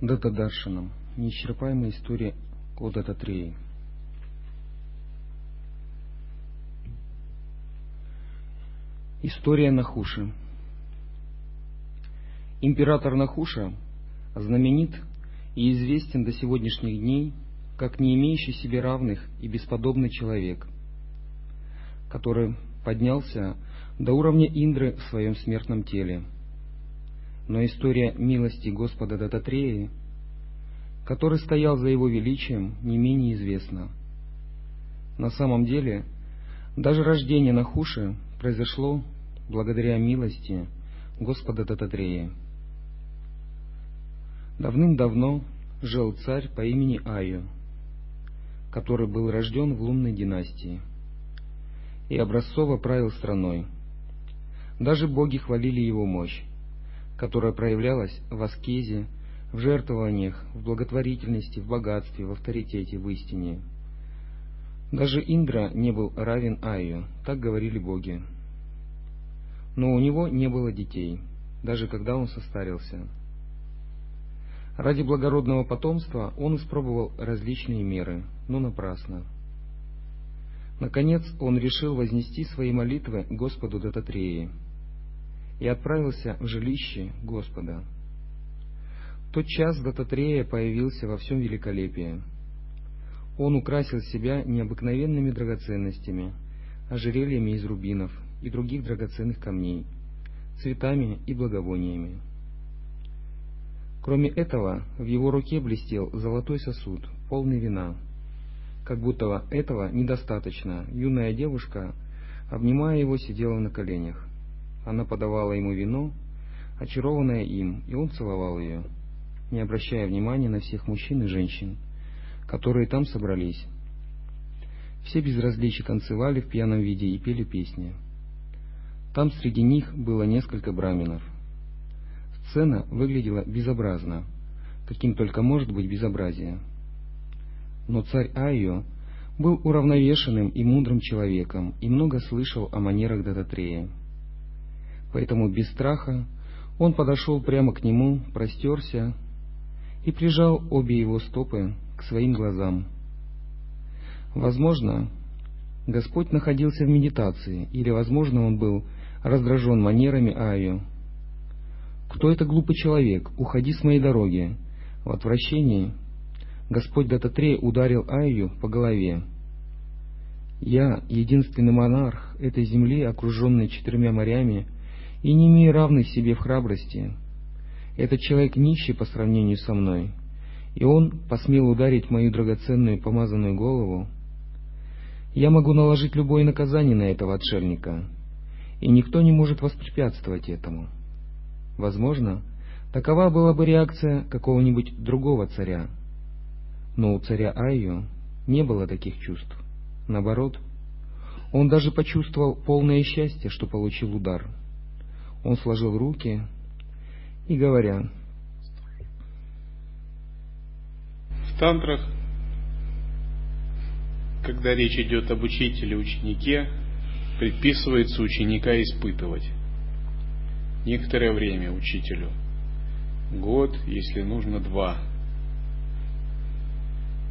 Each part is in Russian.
Датадаршанам. Неисчерпаемая история о Дататреи. История Нахуши. Император Нахуша знаменит и известен до сегодняшних дней как не имеющий себе равных и бесподобный человек, который поднялся до уровня Индры в своем смертном теле – но история милости Господа Дататреи, который стоял за его величием, не менее известна. На самом деле, даже рождение Нахуши произошло благодаря милости Господа Дататрея. Давным-давно жил царь по имени Аю, который был рожден в лунной династии и образцово правил страной. Даже боги хвалили его мощь которая проявлялась в аскезе, в жертвованиях, в благотворительности, в богатстве, в авторитете, в истине. Даже Индра не был равен Айю, так говорили боги. Но у него не было детей, даже когда он состарился. Ради благородного потомства он испробовал различные меры, но напрасно. Наконец он решил вознести свои молитвы Господу Дататреи – и отправился в жилище Господа. тот час Дататрея появился во всем великолепии. Он украсил себя необыкновенными драгоценностями, ожерельями из рубинов и других драгоценных камней, цветами и благовониями. Кроме этого, в его руке блестел золотой сосуд, полный вина. Как будто этого недостаточно, юная девушка, обнимая его, сидела на коленях. Она подавала ему вино, очарованное им, и он целовал ее, не обращая внимания на всех мужчин и женщин, которые там собрались. Все безразлично танцевали в пьяном виде и пели песни. Там среди них было несколько браминов. Сцена выглядела безобразно, каким только может быть безобразие. Но царь Айо был уравновешенным и мудрым человеком и много слышал о манерах Дататрея. Поэтому без страха он подошел прямо к нему, простерся и прижал обе его стопы к своим глазам. Возможно, Господь находился в медитации, или, возможно, он был раздражен манерами Аю. «Кто это глупый человек? Уходи с моей дороги!» В отвращении Господь Дататрей ударил Аю по голове. «Я, единственный монарх этой земли, окруженный четырьмя морями, — и не имея равных себе в храбрости. Этот человек нищий по сравнению со мной, и он посмел ударить мою драгоценную помазанную голову. Я могу наложить любое наказание на этого отшельника, и никто не может воспрепятствовать этому. Возможно, такова была бы реакция какого-нибудь другого царя, но у царя Айю не было таких чувств. Наоборот, он даже почувствовал полное счастье, что получил удар — он сложил руки и говоря, в тантрах, когда речь идет об учителе, ученике, предписывается ученика испытывать. Некоторое время учителю. Год, если нужно, два.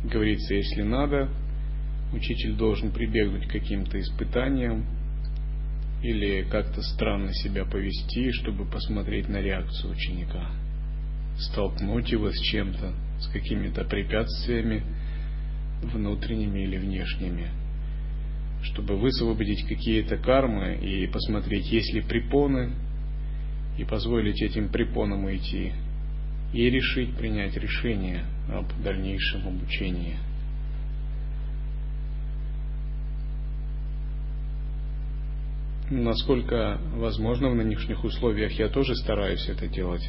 Говорится, если надо, учитель должен прибегнуть к каким-то испытаниям, или как-то странно себя повести, чтобы посмотреть на реакцию ученика, столкнуть его с чем-то, с какими-то препятствиями внутренними или внешними, чтобы высвободить какие-то кармы и посмотреть, есть ли препоны, и позволить этим препонам уйти, и решить принять решение об дальнейшем обучении. Насколько возможно в нынешних условиях я тоже стараюсь это делать.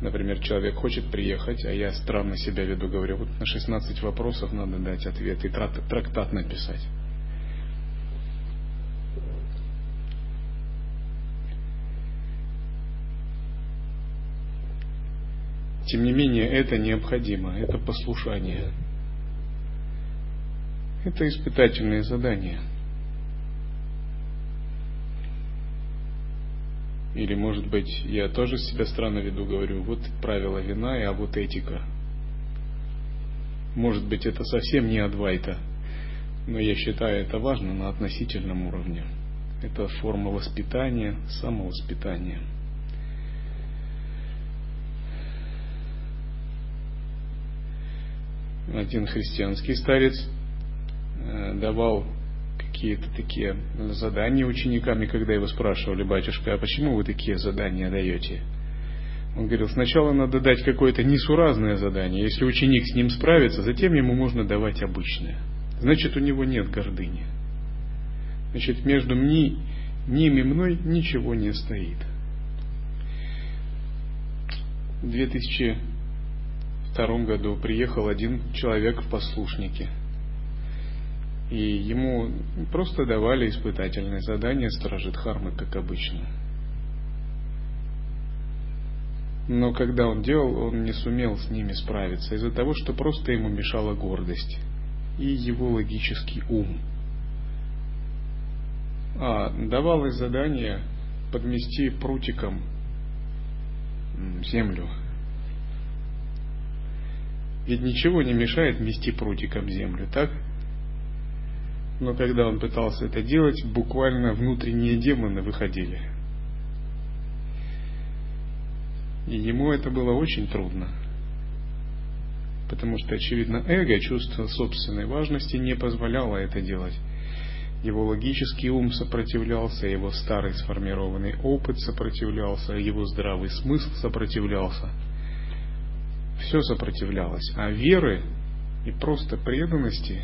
Например, человек хочет приехать, а я странно себя веду, говорю, вот на 16 вопросов надо дать ответ и трактат написать. Тем не менее, это необходимо, это послушание. Это испытательные задания. Или, может быть, я тоже себя странно веду, говорю, вот правила вина, а вот этика. Может быть, это совсем не Адвайта, но я считаю это важно на относительном уровне. Это форма воспитания, самовоспитания. Один христианский старец э, давал какие-то такие задания ученикам, и когда его спрашивали, батюшка, а почему вы такие задания даете? Он говорил, сначала надо дать какое-то несуразное задание. Если ученик с ним справится, затем ему можно давать обычное. Значит, у него нет гордыни. Значит, между мни, ним и мной ничего не стоит. В 2002 году приехал один человек в послушнике – и ему просто давали испытательные задания сторожит Хармы, как обычно. Но когда он делал, он не сумел с ними справиться из-за того, что просто ему мешала гордость и его логический ум. А давалось задание подмести прутиком землю. Ведь ничего не мешает мести прутиком землю, так? Но когда он пытался это делать, буквально внутренние демоны выходили. И ему это было очень трудно. Потому что, очевидно, эго, чувство собственной важности не позволяло это делать. Его логический ум сопротивлялся, его старый сформированный опыт сопротивлялся, его здравый смысл сопротивлялся. Все сопротивлялось. А веры и просто преданности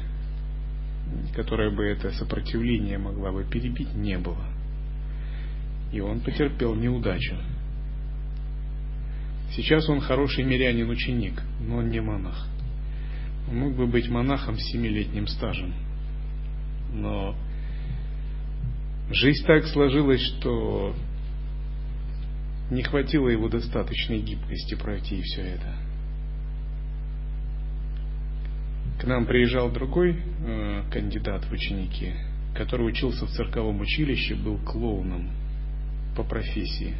которая бы это сопротивление могла бы перебить, не было. И он потерпел неудачу. Сейчас он хороший мирянин-ученик, но он не монах. Он мог бы быть монахом с семилетним стажем. Но жизнь так сложилась, что не хватило его достаточной гибкости пройти все это. К нам приезжал другой э, кандидат в ученики, который учился в цирковом училище, был клоуном по профессии.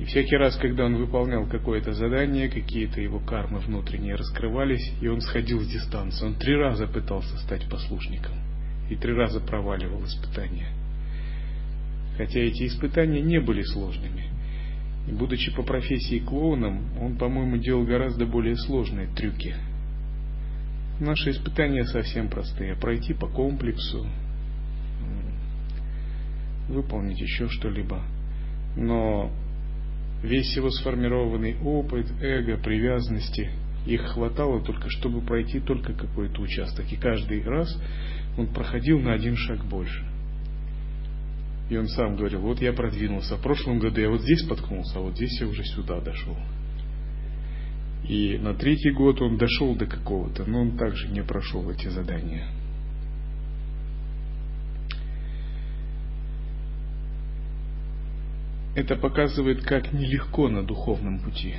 И всякий раз, когда он выполнял какое-то задание, какие-то его кармы внутренние раскрывались, и он сходил с дистанции. Он три раза пытался стать послушником. И три раза проваливал испытания. Хотя эти испытания не были сложными. И будучи по профессии клоуном, он, по-моему, делал гораздо более сложные трюки – Наши испытания совсем простые. Пройти по комплексу, выполнить еще что-либо. Но весь его сформированный опыт, эго, привязанности, их хватало только, чтобы пройти только какой-то участок. И каждый раз он проходил на один шаг больше. И он сам говорил, вот я продвинулся. В прошлом году я вот здесь споткнулся, а вот здесь я уже сюда дошел. И на третий год он дошел до какого-то, но он также не прошел эти задания. Это показывает, как нелегко на духовном пути.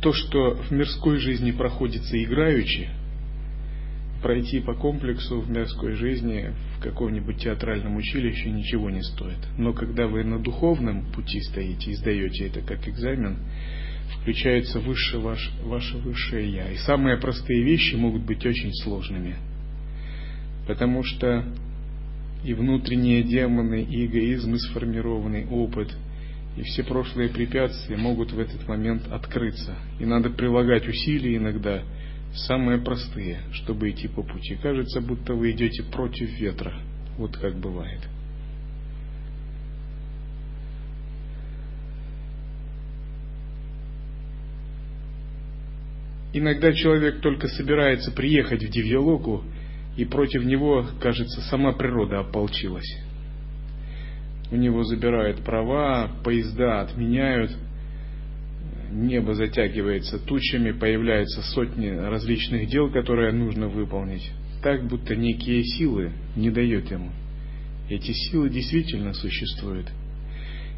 То, что в мирской жизни проходится играючи, пройти по комплексу в мирской жизни в каком-нибудь театральном училище ничего не стоит. Но когда вы на духовном пути стоите и сдаете это как экзамен, включается выше ваш, ваше высшее Я. И самые простые вещи могут быть очень сложными. Потому что и внутренние демоны, и эгоизм, и сформированный опыт, и все прошлые препятствия могут в этот момент открыться. И надо прилагать усилия иногда, самые простые, чтобы идти по пути. Кажется, будто вы идете против ветра. Вот как бывает. Иногда человек только собирается приехать в Дивьялоку, и против него, кажется, сама природа ополчилась. у него забирают права, поезда отменяют, небо затягивается тучами, появляются сотни различных дел, которые нужно выполнить, так будто некие силы не дают ему. Эти силы действительно существуют.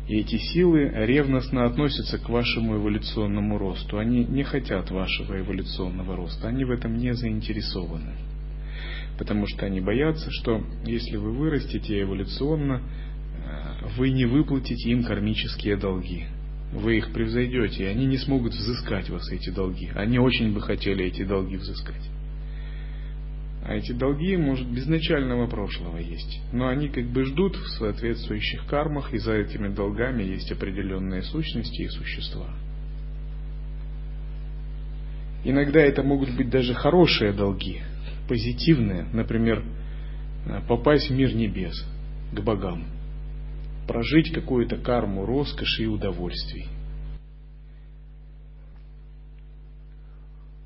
И эти силы ревностно относятся к вашему эволюционному росту. Они не хотят вашего эволюционного роста, они в этом не заинтересованы. Потому что они боятся, что если вы вырастете эволюционно, э, вы не выплатите им кармические долги вы их превзойдете, и они не смогут взыскать вас эти долги. Они очень бы хотели эти долги взыскать. А эти долги, может, безначального прошлого есть. Но они как бы ждут в соответствующих кармах, и за этими долгами есть определенные сущности и существа. Иногда это могут быть даже хорошие долги, позитивные, например, попасть в мир небес, к богам – прожить какую-то карму роскоши и удовольствий.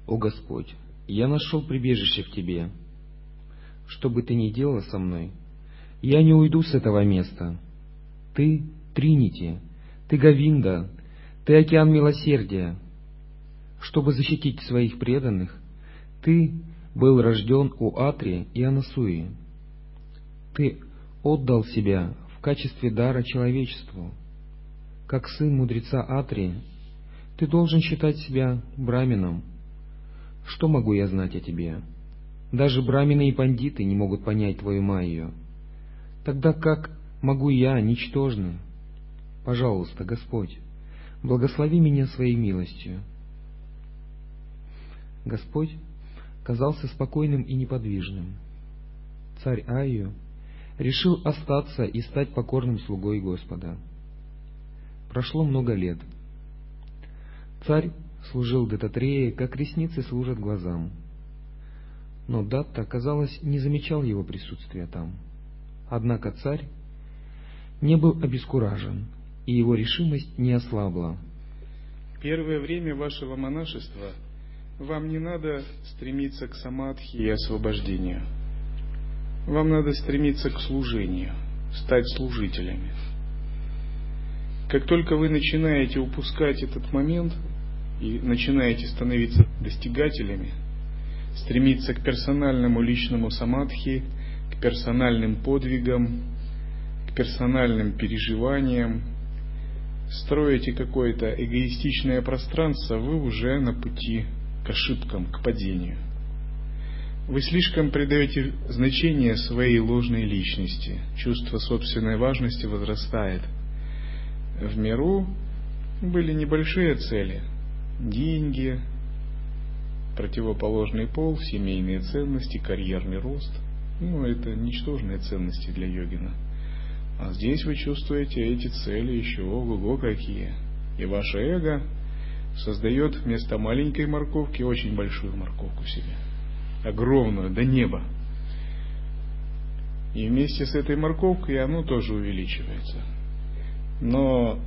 О Господь, я нашел прибежище в Тебе. Что бы Ты ни делал со мной, я не уйду с этого места. Ты — Тринити, Ты — Гавинда, Ты — океан милосердия. Чтобы защитить своих преданных, Ты был рожден у Атри и Анасуи. Ты отдал себя в качестве дара человечеству. Как сын мудреца Атри, ты должен считать себя брамином. Что могу я знать о тебе? Даже брамины и пандиты не могут понять твою майю. Тогда как могу я, ничтожный? Пожалуйста, Господь, благослови меня своей милостью. Господь казался спокойным и неподвижным. Царь Айю решил остаться и стать покорным слугой Господа. Прошло много лет. Царь служил Дататрея, как ресницы служат глазам. Но Датта, казалось, не замечал его присутствия там. Однако царь не был обескуражен, и его решимость не ослабла. Первое время вашего монашества вам не надо стремиться к самадхи и освобождению – вам надо стремиться к служению, стать служителями. Как только вы начинаете упускать этот момент и начинаете становиться достигателями, стремиться к персональному личному самадхи, к персональным подвигам, к персональным переживаниям, строите какое-то эгоистичное пространство, вы уже на пути к ошибкам, к падению – вы слишком придаете значение своей ложной личности. Чувство собственной важности возрастает. В миру были небольшие цели. Деньги, противоположный пол, семейные ценности, карьерный рост. Ну, это ничтожные ценности для йогина. А здесь вы чувствуете эти цели еще ого-го какие. И ваше эго создает вместо маленькой морковки очень большую морковку себе огромную, до неба. И вместе с этой морковкой оно тоже увеличивается. Но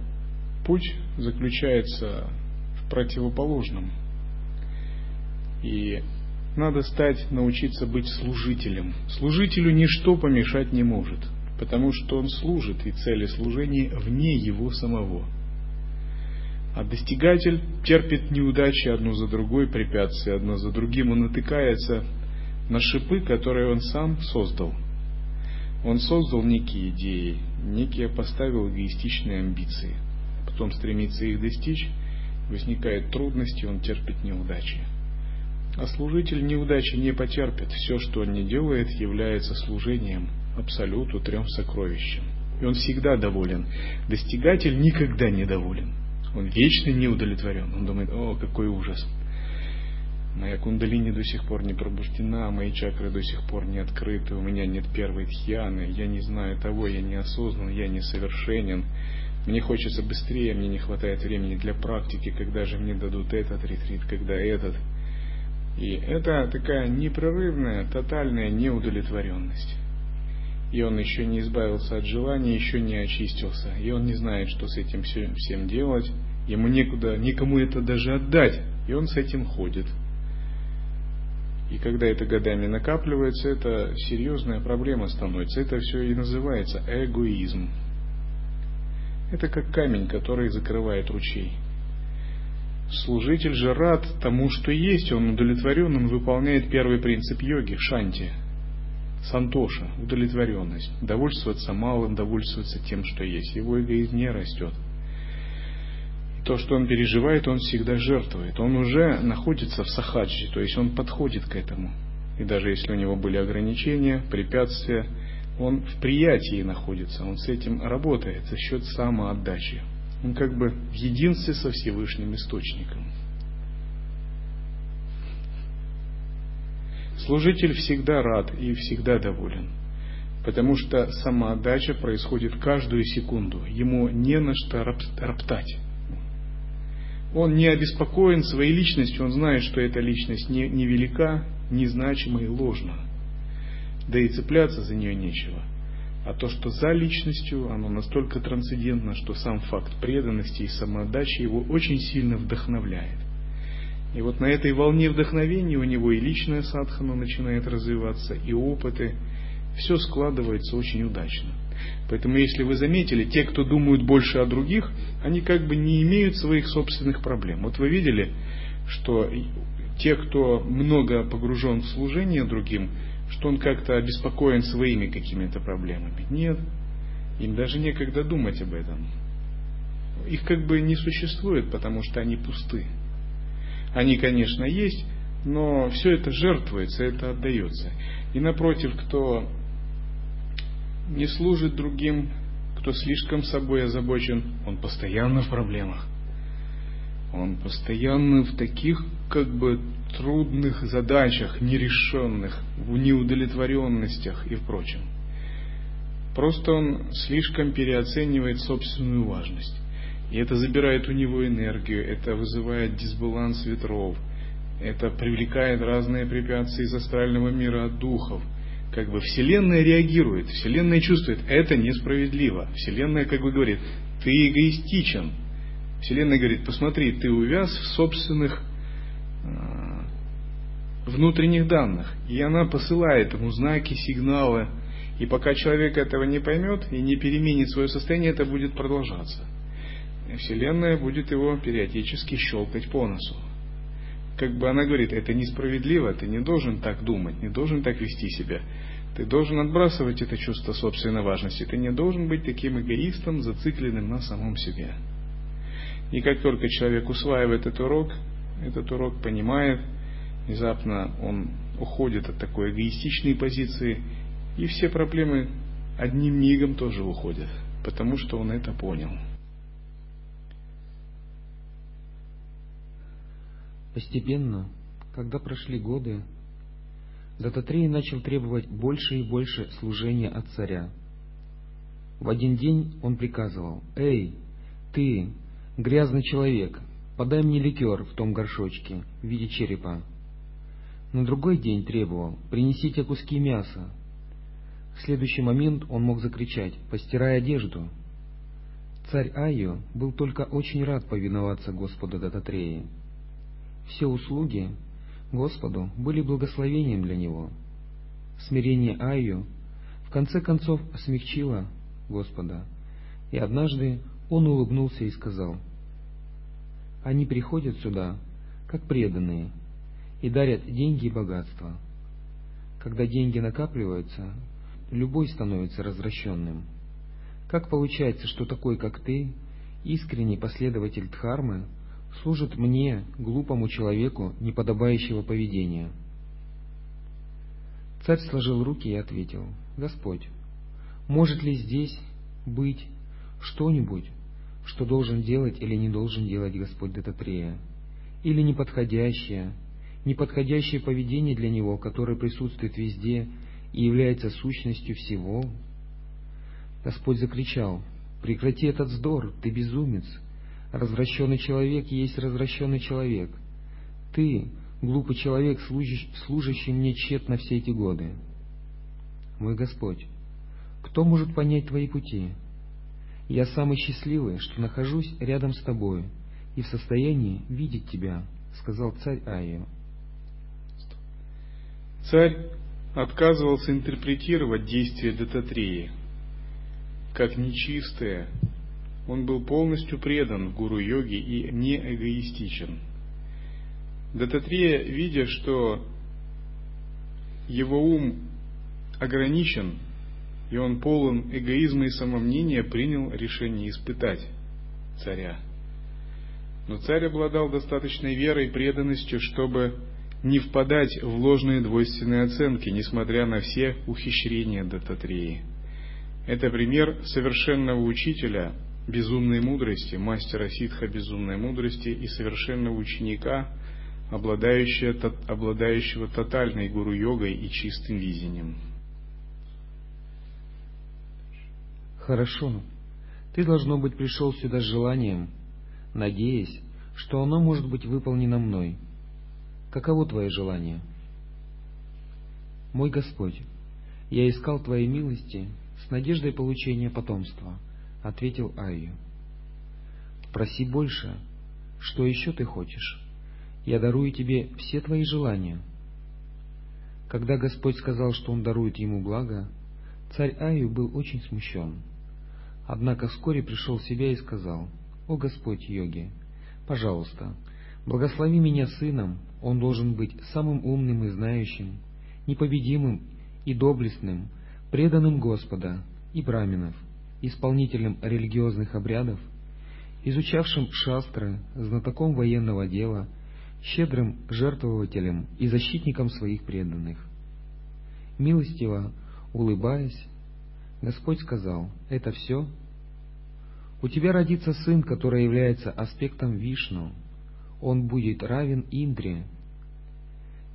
путь заключается в противоположном. И надо стать, научиться быть служителем. Служителю ничто помешать не может, потому что он служит, и цели служения вне его самого – а достигатель терпит неудачи одну за другой, препятствия одно за другим. Он натыкается на шипы, которые он сам создал. Он создал некие идеи, некие поставил эгоистичные амбиции. Потом стремится их достичь, возникают трудности, он терпит неудачи. А служитель неудачи не потерпит. Все, что он не делает, является служением Абсолюту, трем сокровищам. И он всегда доволен. Достигатель никогда не доволен. Он вечно не удовлетворен. Он думает, о, какой ужас. Моя кундалини до сих пор не пробуждена, мои чакры до сих пор не открыты, у меня нет первой тхьяны, я не знаю того, я не осознан, я несовершенен. Мне хочется быстрее, мне не хватает времени для практики, когда же мне дадут этот ретрит, когда этот. И это такая непрерывная, тотальная неудовлетворенность. И он еще не избавился от желания, еще не очистился. И он не знает, что с этим всем делать. Ему некуда, никому это даже отдать. И он с этим ходит. И когда это годами накапливается, это серьезная проблема становится. Это все и называется эгоизм. Это как камень, который закрывает ручей. Служитель же рад тому, что есть, он удовлетворен, он выполняет первый принцип йоги, шанти, сантоша, удовлетворенность, довольствоваться малым, довольствоваться тем, что есть. Его эгоизм не растет. То, что он переживает, он всегда жертвует. Он уже находится в сахаджи, то есть он подходит к этому. И даже если у него были ограничения, препятствия, он в приятии находится, он с этим работает за счет самоотдачи. Он как бы в единстве со Всевышним Источником. Служитель всегда рад и всегда доволен, потому что самоотдача происходит каждую секунду. Ему не на что роптать. Он не обеспокоен своей личностью, он знает, что эта личность не, невелика, незначима и ложна. Да и цепляться за нее нечего – а то, что за личностью, оно настолько трансцендентно, что сам факт преданности и самоотдачи его очень сильно вдохновляет. И вот на этой волне вдохновения у него и личная садхана начинает развиваться, и опыты. Все складывается очень удачно. Поэтому, если вы заметили, те, кто думают больше о других, они как бы не имеют своих собственных проблем. Вот вы видели, что те, кто много погружен в служение другим, что он как-то обеспокоен своими какими-то проблемами. Нет, им даже некогда думать об этом. Их как бы не существует, потому что они пусты. Они, конечно, есть, но все это жертвуется, это отдается. И напротив, кто не служит другим, кто слишком собой озабочен, он постоянно в проблемах. Он постоянно в таких как бы трудных задачах, нерешенных, в неудовлетворенностях и прочем. Просто он слишком переоценивает собственную важность. И это забирает у него энергию, это вызывает дисбаланс ветров, это привлекает разные препятствия из астрального мира от духов. Как бы Вселенная реагирует, Вселенная чувствует, это несправедливо. Вселенная как бы говорит, ты эгоистичен. Вселенная говорит, посмотри, ты увяз в собственных Э, внутренних данных. И она посылает ему знаки, сигналы. И пока человек этого не поймет и не переменит свое состояние, это будет продолжаться. Вселенная будет его периодически щелкать по носу. Как бы она говорит, это несправедливо, ты не должен так думать, не должен так вести себя. Ты должен отбрасывать это чувство собственной важности. Ты не должен быть таким эгоистом, зацикленным на самом себе. И как только человек усваивает этот урок, этот урок понимает, внезапно он уходит от такой эгоистичной позиции, и все проблемы одним мигом тоже уходят, потому что он это понял. Постепенно, когда прошли годы, Дататрей начал требовать больше и больше служения от царя. В один день он приказывал, «Эй, ты, грязный человек, Подай мне ликер в том горшочке в виде черепа. На другой день требовал, принесите куски мяса. В следующий момент он мог закричать, постирай одежду. Царь Айо был только очень рад повиноваться Господу Дататреи. Все услуги Господу были благословением для него. Смирение Айо в конце концов смягчило Господа, и однажды он улыбнулся и сказал — они приходят сюда, как преданные, и дарят деньги и богатство. Когда деньги накапливаются, любой становится развращенным. Как получается, что такой, как ты, искренний последователь Дхармы, служит мне, глупому человеку, неподобающего поведения? Царь сложил руки и ответил, «Господь, может ли здесь быть что-нибудь, что должен делать или не должен делать Господь Дататрея, или неподходящее, неподходящее поведение для него, которое присутствует везде и является сущностью всего. Господь закричал, «Прекрати этот вздор, ты безумец! Развращенный человек есть развращенный человек. Ты, глупый человек, служащий мне тщетно все эти годы. Мой Господь, кто может понять твои пути?» Я самый счастливый, что нахожусь рядом с тобой и в состоянии видеть тебя, сказал царь Айо. Царь отказывался интерпретировать действия Дататреи как нечистое Он был полностью предан гуру-йоге и не эгоистичен. Дататрия, видя, что его ум ограничен, и он полон эгоизма и самомнения, принял решение испытать царя. Но царь обладал достаточной верой и преданностью, чтобы не впадать в ложные двойственные оценки, несмотря на все ухищрения Дататреи. Это пример совершенного учителя безумной мудрости, мастера ситха безумной мудрости и совершенного ученика, обладающего, обладающего тотальной гуру-йогой и чистым видением. Хорошо. Ты, должно быть, пришел сюда с желанием, надеясь, что оно может быть выполнено мной. Каково твое желание? Мой Господь, я искал Твоей милости с надеждой получения потомства, ответил Айю. Проси больше. Что еще ты хочешь? Я дарую тебе все твои желания. Когда Господь сказал, что Он дарует ему благо, царь Айю был очень смущен. Однако вскоре пришел в себя и сказал, «О Господь йоги, пожалуйста, благослови меня сыном, он должен быть самым умным и знающим, непобедимым и доблестным, преданным Господа и браминов, исполнителем религиозных обрядов, изучавшим шастры, знатоком военного дела, щедрым жертвователем и защитником своих преданных. Милостиво, улыбаясь, Господь сказал, «Это все? У тебя родится сын, который является аспектом Вишну. Он будет равен Индре».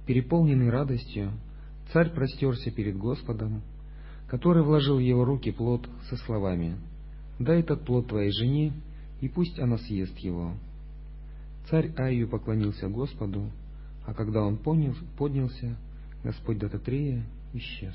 Переполненный радостью, царь простерся перед Господом, который вложил в его руки плод со словами «Дай этот плод твоей жене, и пусть она съест его». Царь Айю поклонился Господу, а когда он поднялся, Господь Дататрея исчез.